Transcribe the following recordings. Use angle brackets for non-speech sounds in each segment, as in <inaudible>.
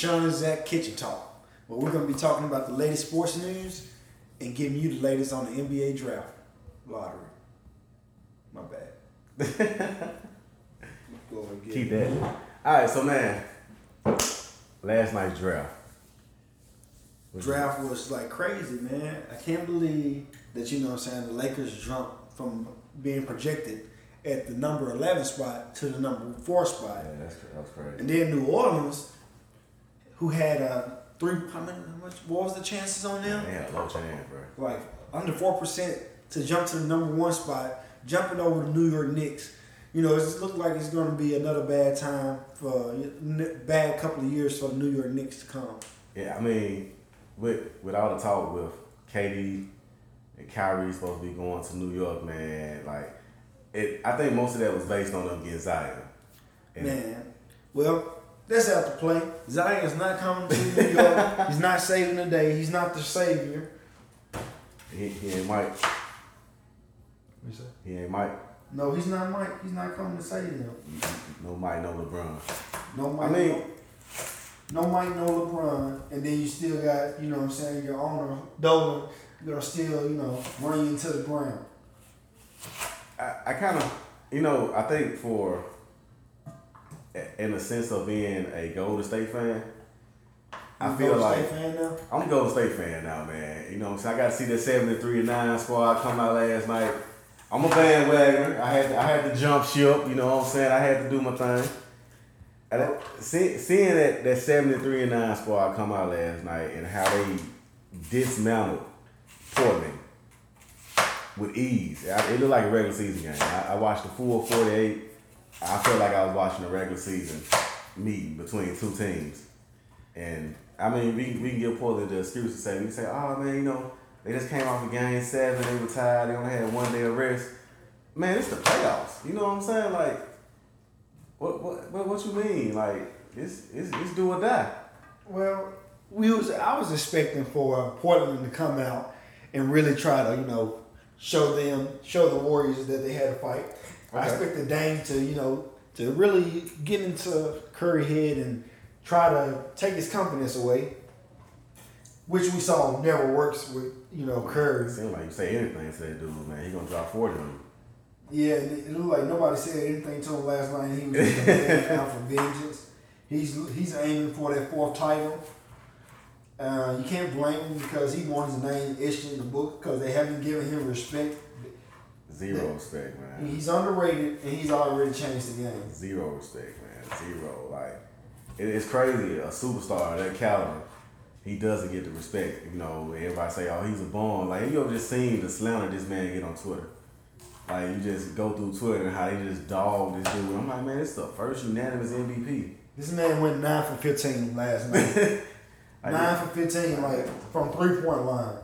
Shaun and Zac Kitchen Talk, where we're going to be talking about the latest sports news and giving you the latest on the NBA draft lottery. My bad. <laughs> Keep that. All right, so man, last night's draft. Draft was like crazy, man. I can't believe that, you know what I'm saying, the Lakers jumped from being projected at the number 11 spot to the number 4 spot. Yeah, that's that was crazy. And then New Orleans, who had uh, three, how many, how much, what was the chances on them? Yeah, low chance, bro. like under four percent to jump to the number one spot, jumping over the New York Knicks. You know, it just looked like it's going to be another bad time for bad couple of years for the New York Knicks to come. Yeah, I mean, with with all the talk with KD and Kyrie supposed to be going to New York, man, like it. I think most of that was based on them getting Zion. And Man, well, that's out to play. Zion's not coming to New York. <laughs> He's not saving the day. He's not the savior. he, he ain't Mike. What you say? He ain't Mike. No, he's not Mike. He's not coming to save them. No Mike, no LeBron. No Mike. I mean- no, no Mike, no LeBron, and then you still got, you know what I'm saying, your owner, Dolan, gonna still, you know, run you into the ground. I, I kind of, you know, I think for, in the sense of being a Golden State fan, I You feel Golden like State fan now? I'm a Golden State fan now, man. You know saying? I got to see that 73 and 9 squad come out last night. I'm a bandwagoner. I had I had to jump ship, you know what I'm saying? I had to do my thing. And see, seeing that, that 73 and 9 squad come out last night and how they dismantled Portland with ease. It looked like a regular season game. I, I watched the full 48. I felt like I was watching a regular season meeting between two teams. And I mean, we, we can give Portland the excuse to say, we say, oh man, you know, they just came off a game seven, they were tired, they only had one day of rest. Man, it's the playoffs. You know what I'm saying? Like, what what what, what you mean? Like, it's, it's it's do or die. Well, we was I was expecting for uh, Portland to come out and really try to, you know, show them, show the Warriors that they had a fight. I Okay. expected Dame to, you know, to really get into Curry head and try to take his confidence away, which we saw never works with, you know, Curry. It seems like you say anything to that dude, man. He gonna drop 40 on you. Yeah, it looked like nobody said anything to him last night. He was just <laughs> out for vengeance. He's he's aiming for that fourth title. Uh, you can't blame him because he wants his name etched in the book because they haven't given him respect. Zero respect, man. He's underrated and he's already changed the game. Zero respect, man. Zero. Like, it, it's crazy. A superstar of that caliber, he doesn't get the respect. You know, everybody say, oh, he's a bum. Like, you ever just seen the slander this man get on Twitter? Like, you just go through Twitter and how he just dog this dude. I'm like, man, it's the first unanimous MVP. This man went nine for fifteen last night. <laughs> Nine for fifteen, like from three point line.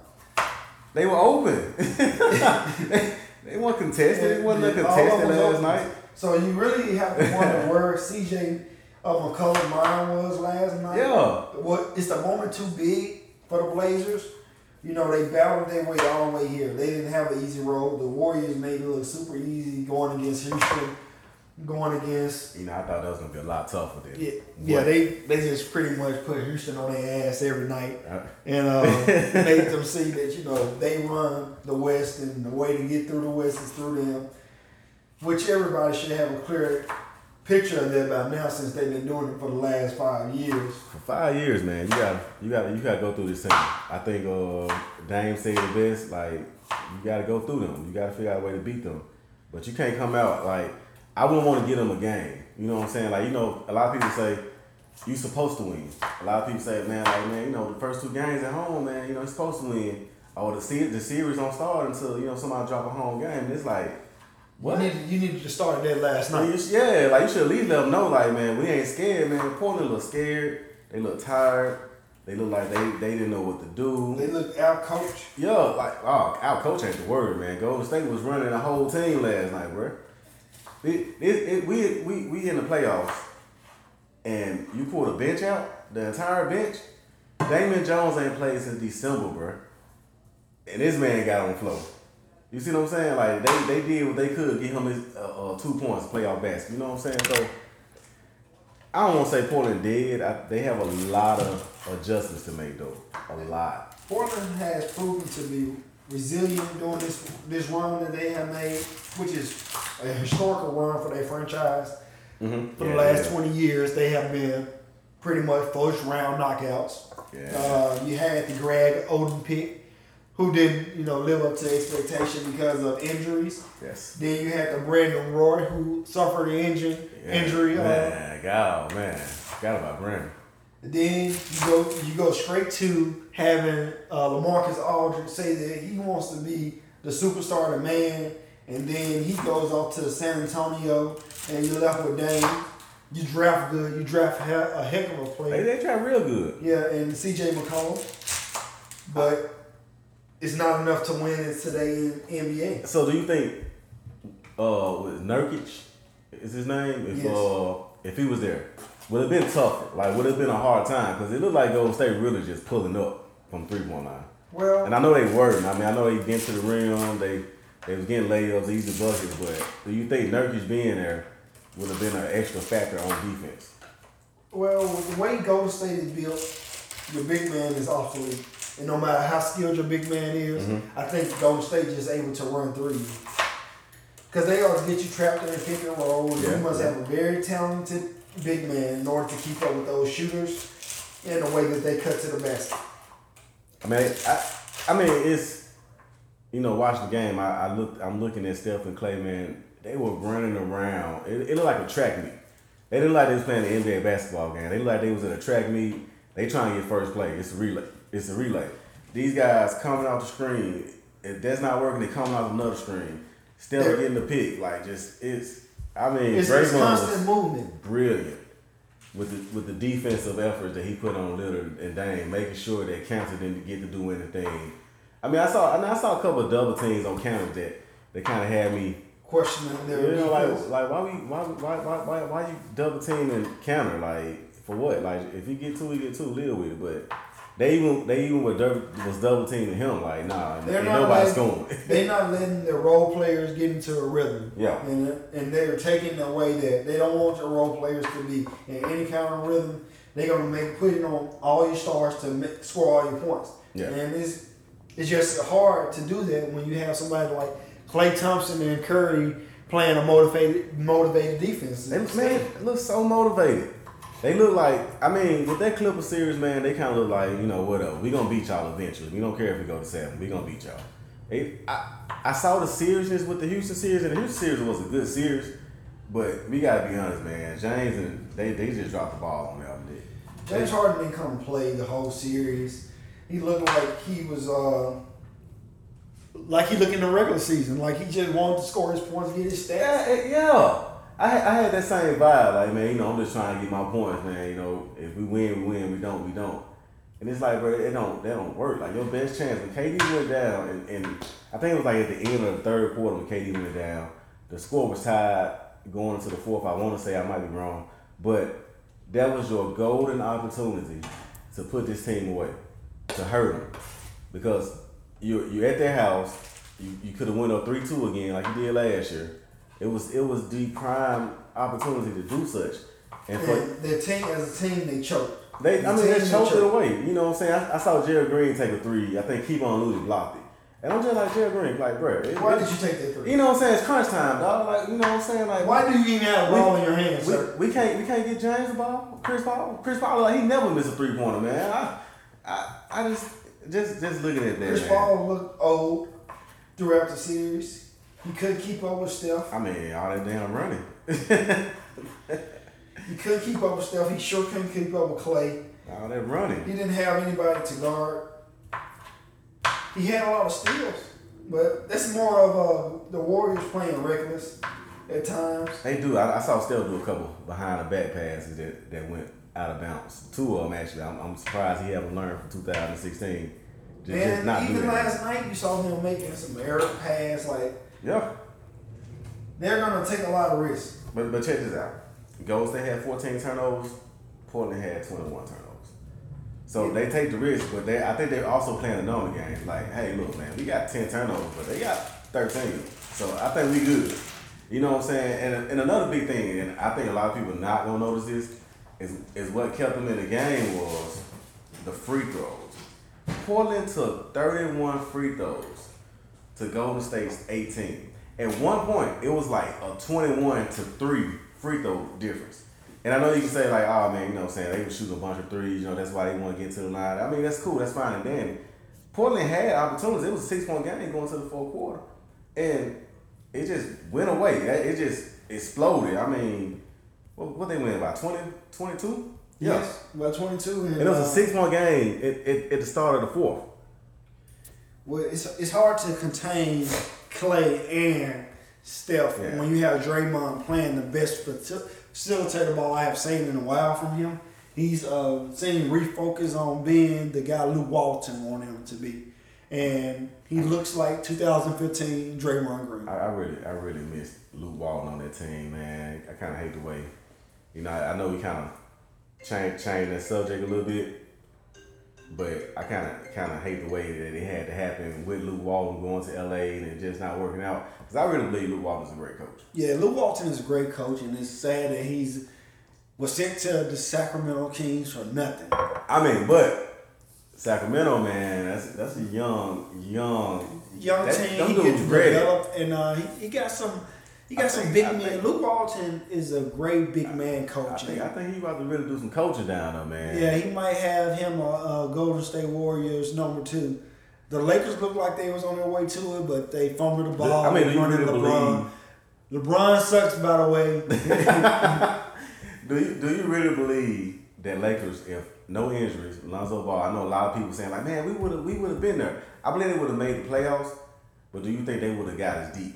They were open. <laughs> <laughs> they, weren't contested. It wasn't Yeah, contested last night. So you really have to wonder <laughs> where CJ of McCollum mind was last night. Yeah. What is the moment too big for the Blazers? You know, they battled their way all the way here. They didn't have an easy road. The Warriors made it look super easy going against Houston, going against You know, I thought that was going to be a lot tougher than yeah, yeah. They they just pretty much put Houston on their ass every night Uh, and uh, <laughs> made them see that you know they run the West and the way to get through the West is through them, which everybody should have a clear picture of that by now since they've been doing it for the last five years. For five years, man, you gotta you gotta you gotta go through this thing. I think uh Dame said the best, like you gotta go through them. You gotta figure out a way to beat them. But you can't come out like I wouldn't want to give them a game. You know what I'm saying? Like you know, a lot of people say you supposed to win. A lot of people say, man, like man, you know, the first two games at home, man, you know, you're supposed to win. Or the se- the series don't start until you know somebody drop a home game. And it's like, what? You needed, you needed to start that last night. you yeah, like you should at least let them know, like, man, we ain't scared, man. Portland look scared. They look tired. They look like they, they didn't know what to do. They look out coach. Yeah, like, oh, our coach ain't the word, man. Golden State was running the whole team last night, bro. It, it, it, we, we, we in the playoffs, and you pull the bench out, the entire bench. Damian Jones ain't played since December, bro. And this man got on the floor. You see what I'm saying? Like they, they did what they could, get him his uh, uh, two points, playoff basket. You know what I'm saying? So I don't want to say Portland did. I, they have a lot of adjustments to make though. A lot. Portland has proven to be resilient during this this run that they have made, which is a historical run for their franchise. Mm-hmm. For the last twenty years, they have been pretty much first round knockouts. Yeah. Uh, you had the Greg Oden pick, who didn't you know live up to expectation because of injuries. yes. Then you had the Brandon Roy, who suffered an injury. Yeah. Injury. Uh, Man, God, man, forgot about Brandon. Then you go you go straight to having uh, LaMarcus Aldridge say that he wants to be the superstar, the man, and then he goes off to San Antonio, and you're left with Dame. You draft good. You draft he- a heck of a player. they draft real good. Yeah, and C.J. McCollum, but it's not enough to win in today in NBA. So do you think uh with Nurkic is his name? If Yes. uh if he was there, would have been tougher? Like would have been a hard time? Because it looked like Golden State really just pulling up from three point line. Well, And I know they were. I mean, I know they get to the rim. They they was getting layups, easy buckets. But do you think Nurkic being there would have been an extra factor on defense? Well, the way Golden State is built, your big man is obsolete. And no matter how skilled your big man is, Mm-hmm. I think Golden State is able to run through you. Because they always get you trapped in a pick and roll. Yeah, you must yeah. have a very talented big man in order to keep up with those shooters in the way that they cut to the basket. I mean, I, I mean, it's you know, watch the game. I, I look, I'm looking at Steph and Klay. Man, they were running around. It, it looked like a track meet. They didn't like they was playing an NBA basketball game. They looked like they was at a track meet. They trying to get first play. It's a relay. It's a relay. These guys coming off the screen. If that's not working, they coming off another screen. They're- getting the pick. Like just it's. I mean, It's, it's Draymond was- constant movement. brilliant with the with the defensive efforts that he put on Lillard and Dame, making sure that Kanter didn't get to do anything. I mean, I saw I saw a couple of double teams on Kanters that that kind of had me, Questioning you know, like like why we why why why why, why you double teaming Kanter like for what? Like if you get two, you get two, live with it. But they even they even were double, was double teaming him like nah, They're ain't not nobody like- scoring. <laughs> They're not letting their role players get into a rhythm. Yeah. And, and they're taking the way that they don't want your role players to be in any kind of rhythm. They're gonna make put it on all your stars to make, score all your points. Yeah. And it's it's just hard to do that when you have somebody like Klay Thompson and Curry playing a motivated motivated defense. They, man, look so motivated. They look like, I mean, with that Clipper series, man, they kind of look like, you know, whatever. We gonna beat y'all eventually. We don't care if we go to seven. We gonna beat y'all. They, I, I saw the seriousness with the Houston series, and the Houston series was a good series. But we gotta be honest, man. James and they, they just dropped the ball on. They- James Harden didn't come play the whole series. He looked like he was uh like he looked in the regular season, like he just wanted to score his points, and get his stats. Yeah, yeah. I, I had that same vibe. Like, man, you know, I'm just trying to get my points, man. You know, if we win, we win. We don't, we don't. And it's like, bro, it don't, that don't work. Like, your best chance when KD went down, and, and I think it was like at the end of the third quarter when KD went down, the score was tied going into the fourth. I want to say I might be wrong, but that was your golden opportunity to put this team away, to hurt them, because you you're at their house. You, you could have went up three two again like you did last year. It was it was the prime opportunity to do such. And for their team as a team they choked. they, I mean, they choked it away. You know what I'm saying? I, I saw Gerald Green take a three. I think Kevon Looney blocked it. And I'm just like, Gerald Green, like, bro. it- Why it- did you take that three? You know what I'm saying? It's crunch time, dog. Like, you know what I'm saying? Like, Why do you even have a ball in your hands, we, sir? we can't we can't get James the ball. Chris Paul, Chris Paul, like he never missed a three pointer, man. I, I, I just just just looking at that. Chris man. Paul looked old throughout the series. He couldn't keep up with Steph. I mean, all that damn running. He couldn't keep up with Steph. He sure couldn't keep up with Klay. all that running. He didn't have anybody to guard. He had a lot of steals, but that's more of uh, the Warriors playing reckless at times. They do. I, I saw Steph do a couple behind the back passes that, that went out of bounds. Two of them actually. I'm, I'm surprised he haven't learned from 2016. Just, just And not do even last night, you saw him making some error pass. Like Yeah. they're gonna take a lot of risks. But but check this out. Golden State had 14 turnovers. Portland had 21 turnovers. So Yeah. they take the risk, but they I think they're also playing a known game. Like, hey, look, man, we got 10 turnovers, but they got 13. So I think we good. You know what I'm saying? And, and another big thing, and I think a lot of people not gonna notice this. is is what kept them in the game was the free throws. Portland took 31 free throws to Golden State's 18. At one point, it was like a 21 to 3 free throw difference. And I know you can say like, oh man, you know what I'm saying, they were shooting a bunch of threes, you know, that's why they want to get to the line. I mean, that's cool, that's fine and dandy. Portland had opportunities. It was a six point game going to the fourth quarter. And it just went away. It just exploded. I mean, what, what they win about 20, 22? Yes, about 22. And, And it was a uh, six point game at, at, at the start of the fourth. Well, it's, it's hard to contain Klay and Steph Yeah. when you have Draymond playing the best facil- facilitator ball I have seen in a while from him. He's uh, seeing refocus on being the guy Luke Walton wanted him to be. And he looks like 2015 Draymond Green. I, I really, I really miss Luke Walton on that team, man. I kind of hate the way, you know, I, I know we kind of changed changed that subject a little bit, but I kind of kind of hate the way that it had to happen with Luke Walton going to LA and it just not working out. Because I really believe Luke Walton's a great coach. Yeah, Luke Walton is a great coach, and it's sad that he's was sent to the Sacramento Kings for nothing. I mean, but Sacramento, man, that's that's a young, young, young that, team. He gets ready. developed, and uh, he, he got some. He got I some think- big I think- Luke Walton is a great big man I coach. think, I think he about to really do some coaching down there, man. yeah, he might have him a, uh, Golden State Warriors number two. The Lakers look like they was on their way to it, but they fumbled the ball. I mean, do you running really LeBron. LeBron sucks, by the way. <laughs> Do you do you really believe that Lakers, if no injuries, Lonzo Ball? I know a lot of people saying like, man, we would have we would have been there. I believe they would have made the playoffs, but do you think they would have got as deep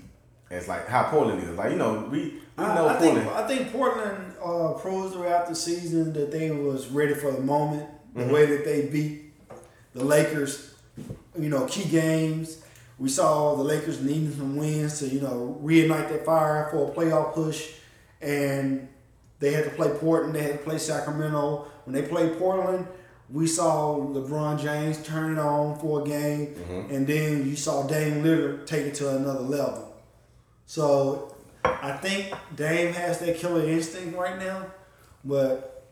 as like how Portland is? Like you know, we we know I, I think Portland. I think Portland uh, proved throughout the season that they was ready for the moment. The Mm-hmm. way that they beat the Lakers, you know, key games. We saw the Lakers needing some wins to you know reignite that fire for a playoff push, and they had to play Portland. They had to play Sacramento. When they played Portland, we saw LeBron James turn it on for a game, Mm-hmm. and then you saw Dame Lillard take it to another level. So I think Dame has that killer instinct right now, but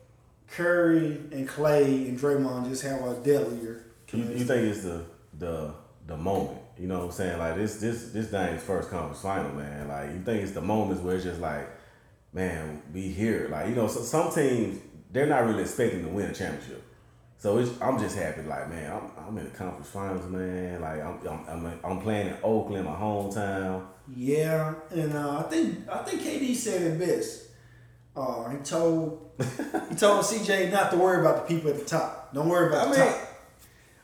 Curry and Klay and Draymond just have a deadlier. You, you think it's the the the moment? You know what I'm saying? Like this this this Dame's first conference final, man. Like you think it's the moments where it's just like, man, we here. Like you know, so, some teams they're not really expecting to win a championship. So I'm just happy, like man, I'm, I'm in the conference finals, man. Like I'm I'm, I'm, I'm playing in Oakland, my hometown. Yeah, and uh, I think I think KD said it best. Uh, he told he <laughs> told CJ not to worry about the people at the top. Don't worry about I the mean- top.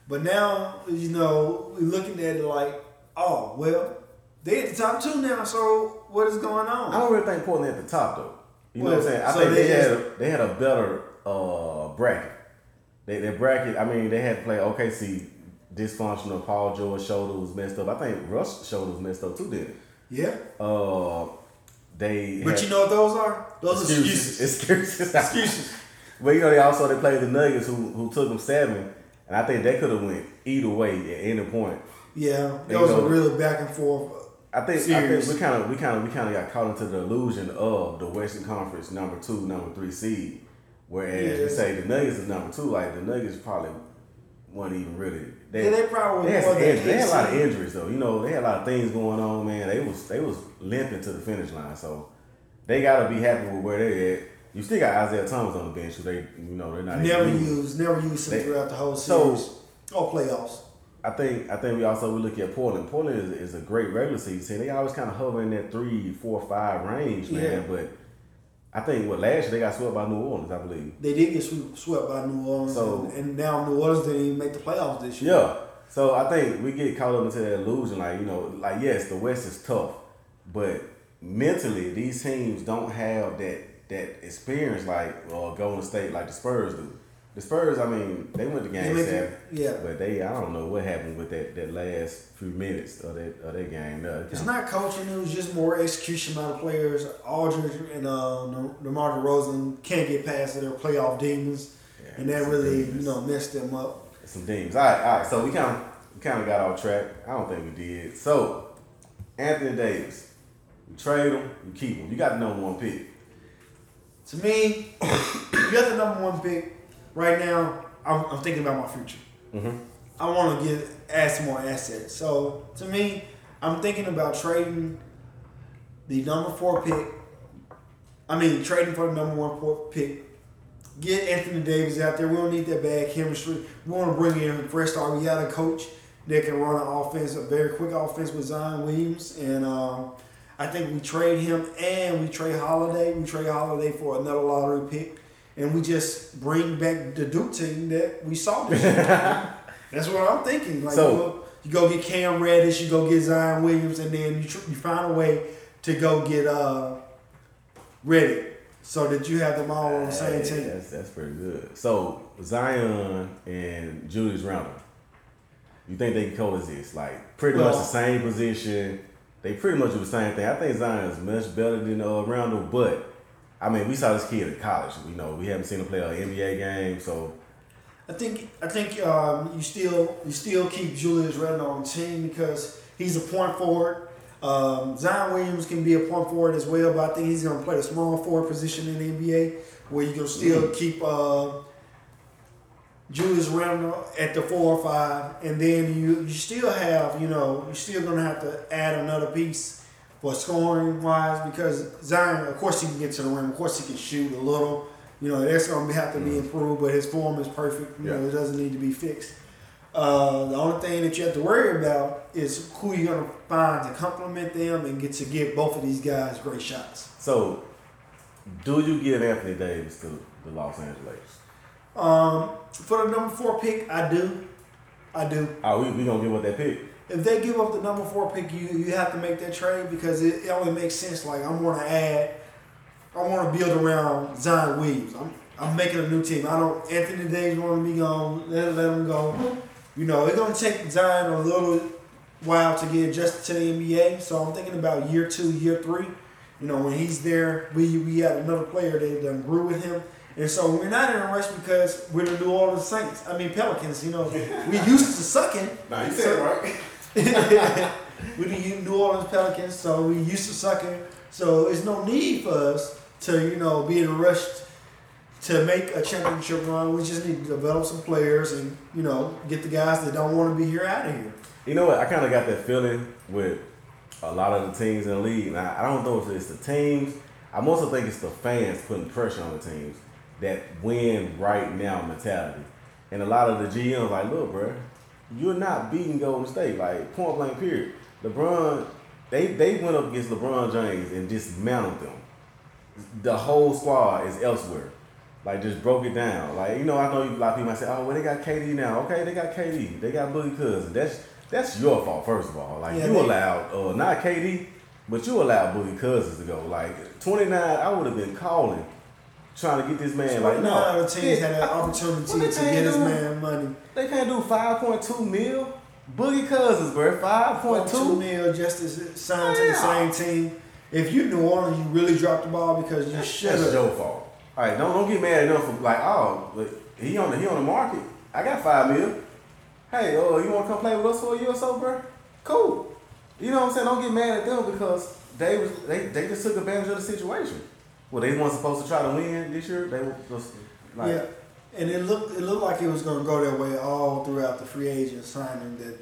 But now you know we're looking at it like, oh well, they at the top too now. So what is going on? I don't really think Portland at the top though. You know what I'm saying? I so think they, they had a, they had a better uh, bracket. They, their bracket. I mean, they had to play OKC dysfunctional. Paul George shoulder was messed up. I think Russ shoulder was messed up too. Did? Yeah, Uh, they. but you know what those are? Those are excuses. Excuses. Excuses. <laughs> But you know they also they played the Nuggets who who took them seven, and I think they could have went either way at any point. Yeah, They those go- are really back and forth. I think, I think we kind of we kind of we kind of got caught into the illusion of the Western Conference number two, number three seed. Whereas you say the Nuggets is number two, like the Nuggets probably weren't even really. They, Yeah, they probably they had, were some the injuries. they had a lot of injuries though. You know, they had a lot of things going on. Man, they was they was limping to the finish line. So they got to be happy with where they at. You still got Isaiah Thomas on the bench, who they you know they're not Never used, never used him They- throughout the whole So- series. or playoffs. I think I think we also we look at Portland. Portland is, is a great regular season team. They always kind of hover in that three, four, five range, man. Yeah. But I think what last year they got swept by New Orleans, I believe. They did get swept, swept by New Orleans, So- and, and now New Orleans didn't even make the playoffs this year. Yeah. So I think we get caught up into that illusion, like you know, like yes, the West is tough, but mentally these teams don't have that that experience like uh, Golden State, like the Spurs do. The Spurs, I mean, they went to game seven, yeah. but they I don't know what happened with that, that last few minutes of that of that game. No, It's not coaching; it was just more execution by the players. Aldridge and uh, DeMar DeRozan can't get past their playoff demons, Yeah, and that really you know messed them up. some demons. All right, all right. So we kind of we kind of got off track. I don't think we did. So Anthony Davis, you trade him, you keep him. You got the number one pick. To me, <coughs> you got the number one pick right now. I'm, I'm thinking about my future. Mm-hmm. I want to get add some more assets. So to me, I'm thinking about trading the number four pick. I mean, trading for the number one pick. Get Anthony Davis out there. We don't need that bad chemistry. We want to bring in a fresh start. We got a coach that can run an offense, a very quick offense with Zion Williams, and um, I think we trade him and we trade Holiday. We trade Holiday for another lottery pick, and we just bring back the Duke team that we saw this year. <laughs> That's what I'm thinking. Like So- you, go, you go get Cam Reddish, you go get Zion Williams, and then you, tr- you find a way to go get uh, Redick so that you have them all on the same Hey, team. That's that's pretty good. So Zion and Julius Randle, you think they can coexist? Like pretty much the same position. They pretty much do the same thing. I think Zion is much better than uh, Randle, but I mean we saw this kid in college. We know we haven't seen him play an NBA game, so I think I think um, you still you still keep Julius Randle on the team because he's a point forward. Um, Zion Williams can be a point forward as well, but I think he's going to play the small forward position in the NBA where you can still keep uh, Julius Randle at the four or five, and then you you still have you know you're still going to have to add another piece for scoring wise because Zion, of course, he can get to the rim, of course, he can shoot a little. You know that's going to have to be improved, but his form is perfect. You know it doesn't need to be fixed. Uh, the only thing that you have to worry about is who you're going to find to complement them and get to give both of these guys great shots. so do you give Anthony Davis to the Los Angeles? Um, for the number four pick, I do. I do. Oh, we we gonna give up that pick? If they give up the number four pick, you you have to make that trade because it, it only makes sense. Like I'm going to add, I want to build around Zion Williams. I'm I'm making a new team. I don't. Anthony Davis want to be gone. Let let him go. You know, it's gonna take Zion a little while to get adjusted to the NBA. So I'm thinking about year two, year three. You know, when he's there, we we had another player that done grew with him. And so we're not in a rush because we're the New Orleans Saints. I mean Pelicans. You know, we used to sucking. Nah, you said it right. <laughs> <laughs> we the New Orleans Pelicans, so we used to sucking. So it's no need for us to, you know, be in a rush to make a championship run. We just need to develop some players and, you know, get the guys that don't want to be here out of here. You know what? I kind of got that feeling with a lot of the teams in the league. Now, I don't know if it's the teams. I also think it's the fans putting pressure on the teams that win right now mentality. And a lot of the GMs like, look, bro, you're not beating Golden State. Like, point blank, period. LeBron, they, they went up against LeBron James and dismantled them. The whole squad is elsewhere. Like, just broke it down. Like, you know, I know a lot of people might say, oh, well, they got KD now. Okay, they got KD. They got Boogie Cousins. That's that's your fault, first of all. Like, Yeah, you they- allowed, uh, not KD, but you allowed Boogie Cousins to go. Like, 29, I would have been calling, trying to get this man. like, no. the teams had an opportunity to get this man money. They can't do 5.2 mil. Boogie Cousins, bro, 5.2 mil just to sign to the same team. If you New Orleans, you really dropped the ball because you should That's your fault. All right, don't don't get mad enough for like, oh, but he on the he on the market. I got five mil. Hey, oh, you want to come play with us for a year or so, bro? Cool. You know what I'm saying? Don't get mad at them because they was they, they just took advantage of the situation. Well, they weren't supposed to try to win this year. They were just like, yeah, and it looked it looked like it was going to go that way all throughout the free agent signing. That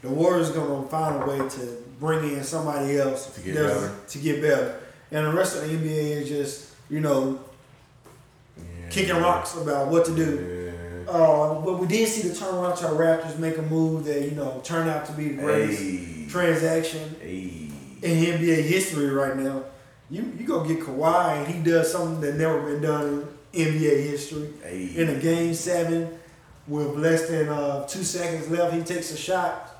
the Warriors going to find a way to bring in somebody else To get that's- better. To get better, and the rest of the NBA is just you know yeah. kicking rocks about what to do. Yeah. Uh, but we did see the turnaround to our Raptors make a move that you know turned out to be the greatest Hey. transaction Hey. in NBA history right now. You you go get Kawhi and he does something that never been done in NBA history. Hey. In a game seven with less than uh, two seconds left, he takes a shot,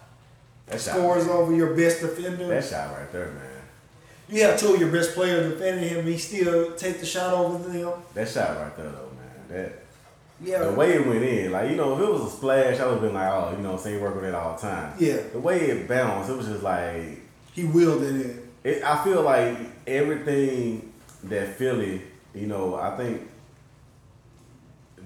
that shot, scores over your best defender. That shot right there, man. you have two of your best players defending him, he still take the shot over them. That shot right there, though, man. That. Yeah, The way it went in, like, you know, if it was a splash, I would have been like, oh, you know, same work with it all the time. yeah, The way it bounced, it was just like, he willed it in. it, I feel like everything that Philly, you know, I think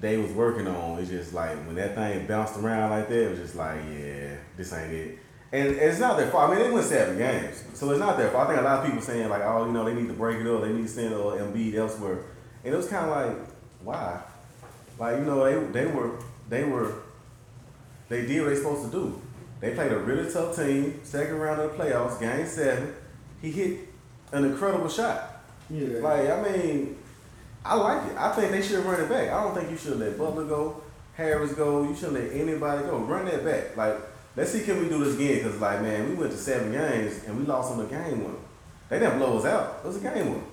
they was working on, it's just like, when that thing bounced around like that, it was just like, yeah, this ain't it. And, it's not their fault. I mean, they won seven games, so it's not their fault. I think a lot of people saying like, oh, you know, they need to break it up. They need to send uh, Embiid elsewhere. and it was kind of like, why? Like you know, they they were they were they did what they supposed to do. They played a really tough team, second round of the playoffs, game seven. He hit an incredible shot. Yeah. Like I mean, I like it. I think they should run it back. I don't think you should let Butler go, Harris go. You shouldn't let anybody go. Run that back. Like let's see can we do this again? Because like man, we went to seven games and we lost on the game one. They didn't blow us out. It was a game one.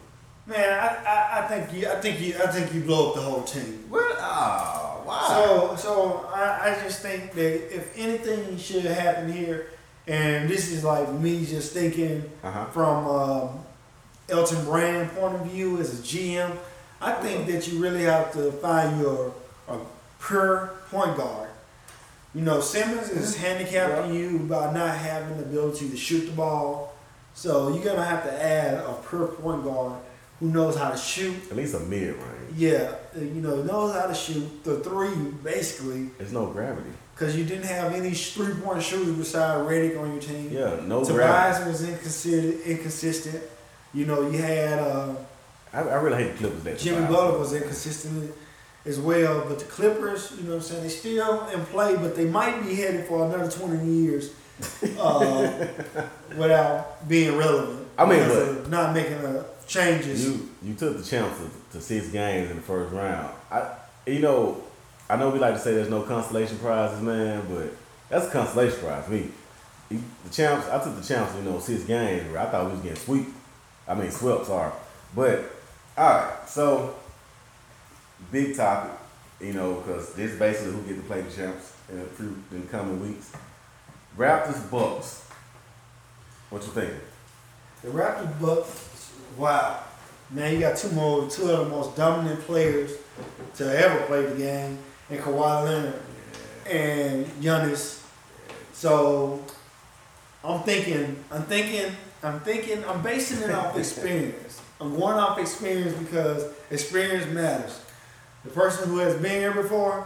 Man, I, I, I think you I think you I think you blow up the whole team. What? Ah, why? So so I, I just think that if anything should happen here, and this is like me just thinking uh-huh. from um, Elton Brand point of view as a GM, I think that you really have to find your a pure point guard. You know, Simmons is handicapping you by not having the ability to shoot the ball. So you're gonna have to add a pure point guard who knows how to shoot. At least a mid range. Yeah, you know, knows how to shoot the three basically, There's no gravity. Because you didn't have any three point shooters beside Redick on your team. Yeah, no. Tobias was inconsistent. Inconsistent. You know, you had uh, I, I really hate the Clippers that Jimmy. Butler was inconsistent as well. But the Clippers, you know, what I'm saying they still in play, but they might be headed for another 20 years uh, <laughs> without being relevant. I mean, but- not making uh, changes. You you took the chance to, to six games in the first round. I you know I know we like to say there's no consolation prizes, man, but that's a consolation prize. For me, the champs. I took the champs. You know, six games where I thought we was getting sweep. I mean swept. Sorry, but all right. So big topic. You know, because this is basically who get to play the champs in the, in the coming weeks. Raptors Bucks. What you thinking? The Raptors, Bucks, wow, man, you got two more, two of the most dominant players to ever play the game, and Kawhi Leonard and Giannis. So I'm thinking, I'm thinking, I'm thinking, I'm basing it off experience. I'm going off experience because experience matters. The person who has been here before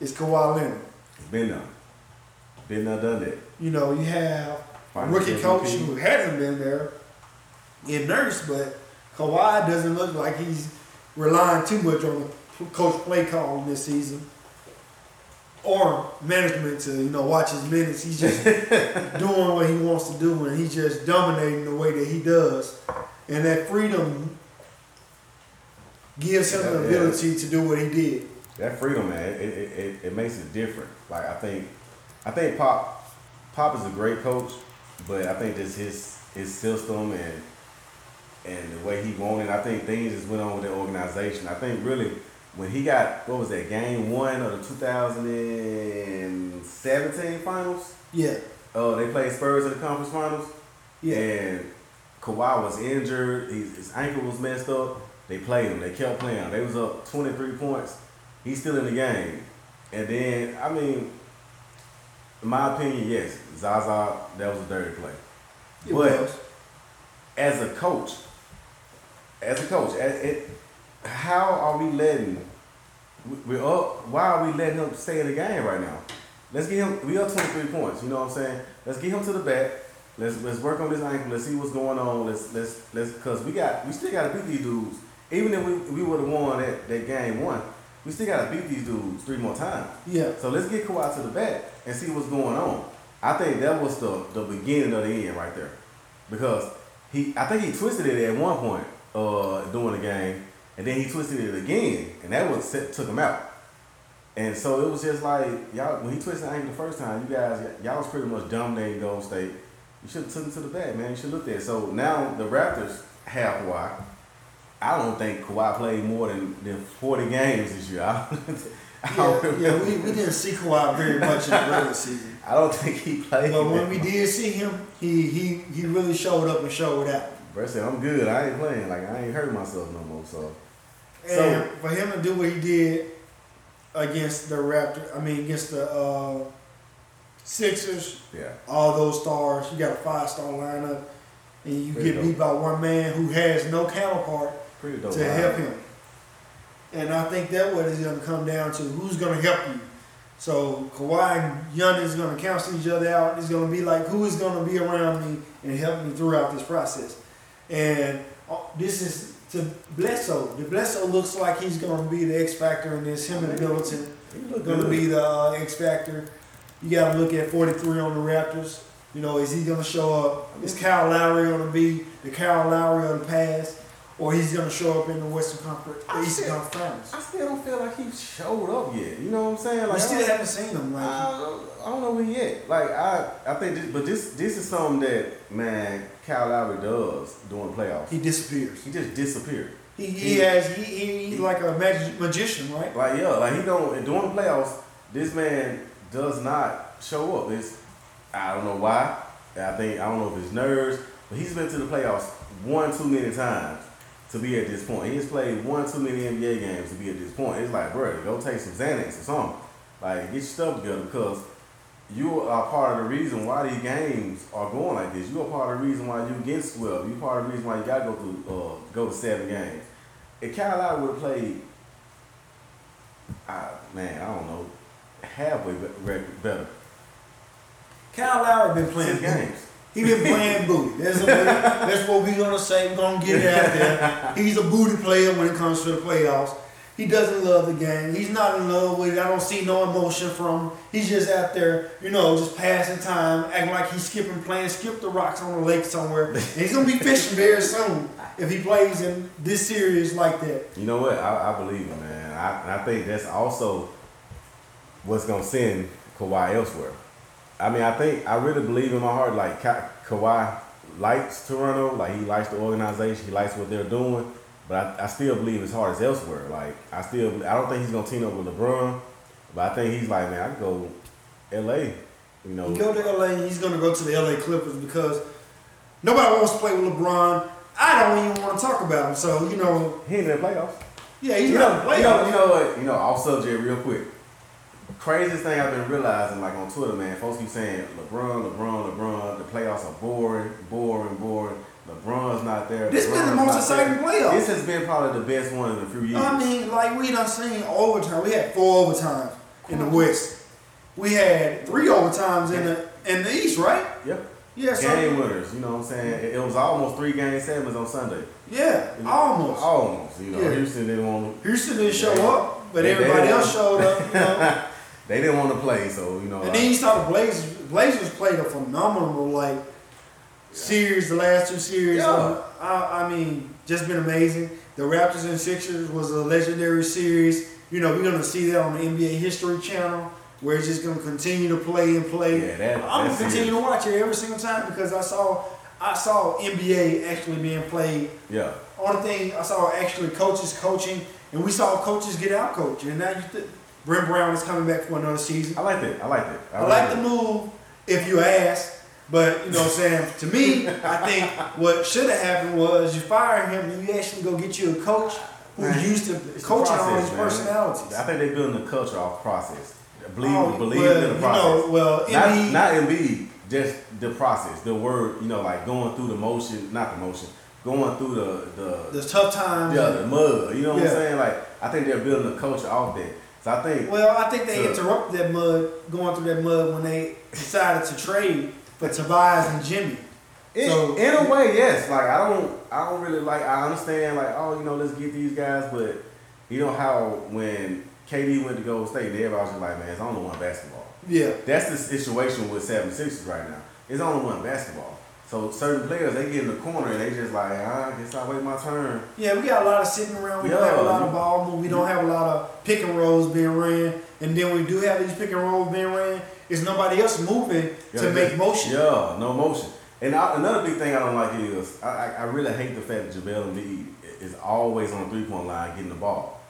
is Kawhi Leonard. Been there. Been there, done that. You know, you have a Finals rookie MVP. coach who hasn't been there in nurse, but Kawhi doesn't look like he's relying too much on the coach play call this season or management to you know watch his minutes. He's just <laughs> doing what he wants to do, and he's just dominating the way that he does, and that freedom gives him the ability to do what he did. That freedom, man, it, it, it, it makes it different. Like I think, I think Pop, Pop is a great coach, but I think just his his system and and the way he wanted. I think things just went on with the organization. I think really when he got what was that game one of the 2017 finals, Yeah, uh, they played Spurs in the conference finals. yeah, And Kawhi was injured. His, his ankle was messed up. They played him. They kept playing him. They was up 23 points. He's still in the game. And then, I mean, in my opinion, yes, Zaza, that was a dirty play. it But- was. As a coach, as a coach, as it, how are we letting, we- we're up, why are we letting him stay in the game right now? Let's get him, we up 23 points, you know what I'm saying? Let's get him to the back. Let's let's work on this ankle. Let's see what's going on. Let's let's let's cause we got we still gotta beat these dudes. Even if we, we would have won that, that game one, we still gotta beat these dudes three more times. Yeah, So let's get Kawhi to the back and see what's going on. I think that was the the beginning of the end right there, because he I think he twisted it at one point uh, during the game, and then he twisted it again, and that was set, took him out. And so it was just like y'all when he twisted the ankle the first time, you guys y'all was pretty much dumb dominating Golden State. You should have took him to the back, man. You should look there. So now the Raptors have Kawhi. I don't think Kawhi played more than, than 40 games this year. <laughs> I I yeah, yeah. We, we didn't see Kawhi very much in the regular season. <laughs> I don't think he played. But when we did see him, he he he really showed up and showed out. Bro said, I'm good. I ain't playing. Like, I ain't hurting myself no more. So, And So- for him to do what he did against the Raptors, I mean against the uh, Sixers, yeah. all those stars, you got a five star lineup, and you Pretty get beat by one man who has no counterpart to lineup. help him. And I think that what is going to come down to who's going to help you. So Kawhi and Giannis is going to cancel each other out. It's going to be like who is going to be around me and help me throughout this process. And uh, this is to Bledsoe. The Bledsoe looks like he's going to be the X factor in this. Him and Middleton going to be the uh, X factor. You got to look at 43 on the Raptors. You know, is he going to show up? Is Kyle Lowry going to be the Kyle Lowry of the past? Or he's going to show up in the Western Conference, the I Eastern still- Conference Finals? I still don't feel like he showed up yet. You know what I'm saying? Like We still haven't seen him. Like, I, don't, I don't know where he at. Like I, I think, this, but this this is something that man Kyle Lowry does during playoffs. he disappears. He just disappears. He, he has he, he he's like a mag- magician, right? Like yeah, like he don't during the playoffs. This man does not show up. It's I don't know why. I think I don't know if it's nerves, but he's been to the playoffs one too many times to be at this point. He's played one too many NBA games to be at this point. It's like, bro, go take some Xanax or something. Like get your stuff together because you are part of the reason why these games are going like this. You are part of the reason why you get swept. You are part of the reason why you got to go through uh, go to seven games. If Kyle Lowry would have played I, man, I don't know, halfway better. Kyle Lowry been playing games. He been playing booty. That's, what, <laughs> that's what we gonna say. We're gonna get it out there. He's a booty player when it comes to the playoffs. He doesn't love the game. He's not in love with it. I don't see no emotion from him. He's just out there, you know, just passing time, acting like he's skipping, playing skip the rocks on the lake somewhere. And he's gonna be <laughs> fishing very soon if he plays in this series like that. You know what? I, I believe it, man. I, and I think that's also what's gonna send Kawhi elsewhere. I mean, I think I really believe in my heart, like Ka- Kawhi likes Toronto, like he likes the organization, he likes what they're doing. But I, I still believe his heart is elsewhere. Like I still, I don't think he's gonna team up with LeBron, but I think he's like, man, I can go L.A. You know, He go to LA he's gonna go to the LA Clippers because nobody wants to play with LeBron. I don't even want to talk about him. So you know, he ain't in the playoffs. yeah, he's you not know, a you know, you know what? You know, off subject real quick. Craziest thing I've been realizing, like on Twitter, man, folks keep saying LeBron, LeBron, LeBron. The playoffs are boring, boring, boring. LeBron's not there. This has been the most exciting there. playoffs. This has been probably the best one in a few years. I mean, like we done seen overtime. We had four overtimes in the West. We had three overtimes in the in the East, right? yep. Yeah, so Game winners. You know what I'm saying? It, was almost three game sevens on Sunday. yeah, almost. Almost. You know, Yeah. Houston didn't want. Houston didn't show up, but They- they everybody didn't else showed up. You know. <laughs> They didn't want to play, so you know. And then you saw the Blazers. Blazers played a phenomenal like series. The last two series, Yeah. um, I, I mean, just been amazing. The Raptors and Sixers was a legendary series. You know, we're gonna see that on the NBA History Channel, where it's just gonna continue to play and play. Yeah, that- I'm gonna continue to watch it every single time because I saw I saw NBA actually being played. yeah. Only thing I saw actually coaches coaching, and we saw coaches get out coached. And now you th- Brett Brown is coming back for another season. I like that. I like that. I like the move if you ask, but you know what I'm saying? To me, I think what should have happened was you fire him and you actually go get you a coach who's Man, used to It's the coaching all process, these man. personalities. I think they're building the culture off process. Believe, Oh, believe well, in the you process. know, well, not, Embiid- not Embiid, just the process. The word, you know, like going through the motion, not the motion, going through the the There's tough times. yeah, the mud. You know what Yeah. I'm saying? Like I think they're building a culture off that. So I think Well, I think they So- interrupted that mud, going through that mud when they decided to trade for Tobias and Jimmy. in, so- in a way, yes. Like I don't, I don't really like. I understand, like, oh, you know, let's get these guys, but you know how when KD went to Golden State, everybody was just like, man, it's only one basketball. Yeah. That's the situation with 76ers right now. It's only one basketball. So certain players, they get in the corner and they just like, ah, I guess I wait my turn. Yeah, we got a lot of sitting around. We don't have a lot of ball move. We don't have a lot of pick and rolls being ran. And then we do have these pick and rolls being ran. It's nobody else moving Yeah, to make motion. Yeah, no motion. And I, another big thing I don't like is I, I, I really hate the fact that JaVale Embiid is always on the three point line getting the ball.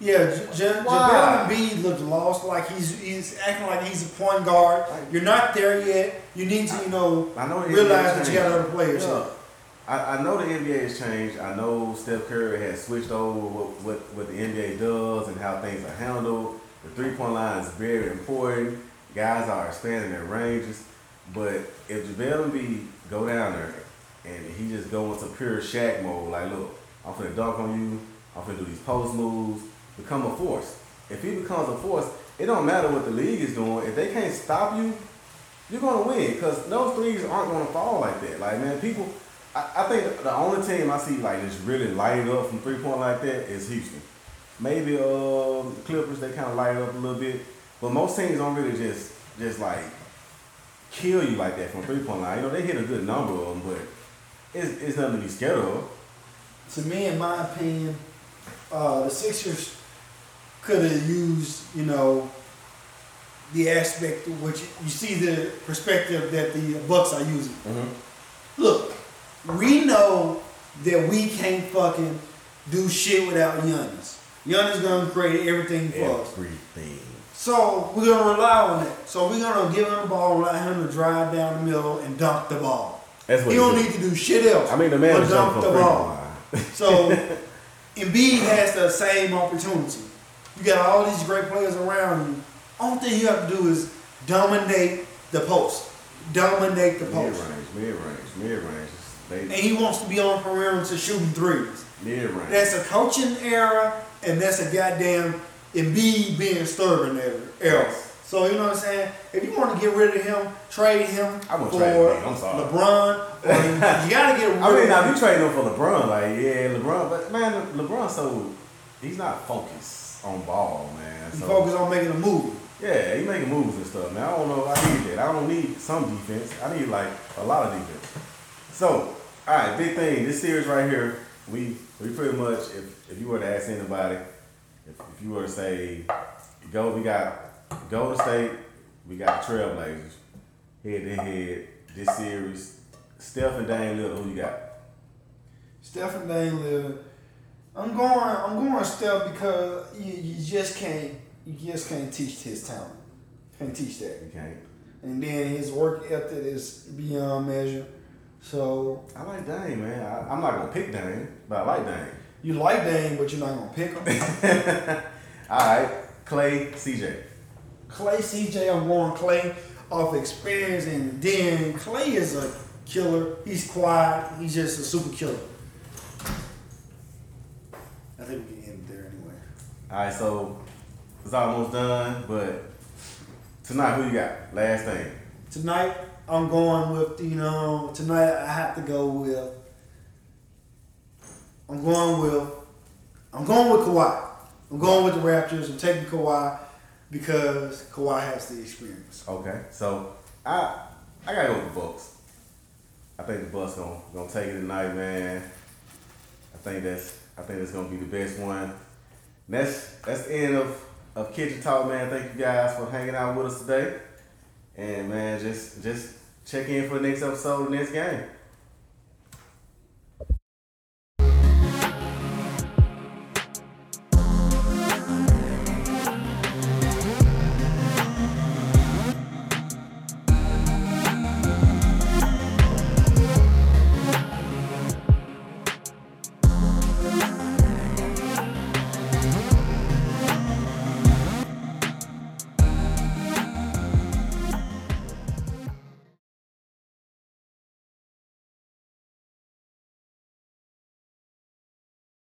Yeah, J- Why? JaVale Embiid looks lost. Like he's he's acting like he's a point guard. You're not there yet. You need to, you know, I know realize that you got other players. Yeah. I, I know the NBA has changed. I know Steph Curry has switched over what, what, what the NBA does and how things are handled. The three point line is very important. Guys are expanding their ranges. But if JaVale Embiid go down there and he just go into pure Shaq mode, like, look, I'm finna dunk on you. I'm finna do these post moves. Become a force. If he becomes a force, it don't matter what the league is doing. If they can't stop you, you're gonna win because those threes aren't gonna fall like that. Like man, people, I, I think the only team I see like just really light up from three point like that is Houston. Maybe um Clippers they kind of light up a little bit, but most teams don't really just just like kill you like that from three point line. You know they hit a good number of them, but it's, it's nothing to be scared of. To me, in my opinion, uh, the Sixers could have used, you know, the aspect of which you see the perspective that the Bucks are using. Mm-hmm. Look, we know that we can't fucking do shit without Giannis. Giannis gonna create everything for us. Everything. So we're gonna rely on that. So we're gonna give him the ball, allow him to drive down the middle and dunk the ball. That's what He he don't do. need to do shit else. I mean the man but dunk the ball. So <laughs> Embiid has the same opportunity. You got all these great players around you. Only thing you have to do is dominate the post. Dominate the post. Mid range, mid range, mid range. And he wants to be on perimeter shooting threes. mid range. That's a coaching error, and that's a goddamn Embiid being stubborn error. So you know what I'm saying? If you want to get rid of him, trade him I for trade Embiid, I'm sorry. LeBron. You, <laughs> gotta get rid I mean, now him. if you trading him for LeBron, like yeah, LeBron, but man, LeBron so he's not focused on ball, man. He So focus on making a move. yeah, he making moves and stuff, man. I don't know if I need that. I don't need some defense. I need like a lot of defense. So, all right, big thing. This series right here, we we pretty much, if if you were to ask anybody, if, if you were to say, go, we got Golden State, we got the Trailblazers, head to head. This series, Steph and Lillard, who you got? Stephen Dame Lillard. I'm going. I'm going Steph because you, you just can't. You just can't teach his talent. Can't teach that. You can't. And then his work ethic is beyond measure. So I like Dame, man. I, I'm not gonna pick Dame, but I like Dame. You like Dame, but you're not gonna pick him. <laughs> All right, Klay, CJ. Klay, CJ, I'm going Klay off experience, and then Klay is a killer. He's quiet. He's just a super killer. I think we can end there anyway. All right, so it's almost done, but tonight, who you got? Last thing. Tonight, I'm going with you know. Tonight, I have to go with. I'm going with. I'm going with Kawhi. I'm going with the Raptors. I'm taking Kawhi because Kawhi has the experience. Okay, so I I gotta go with the Bucks. I think the Bucks gonna gonna take it tonight, man. I think that's I think that's gonna be the best one. And that's that's the end of of Kitchen Talk, man. Thank you guys for hanging out with us today. And man, just just check in for the next episode, the next game.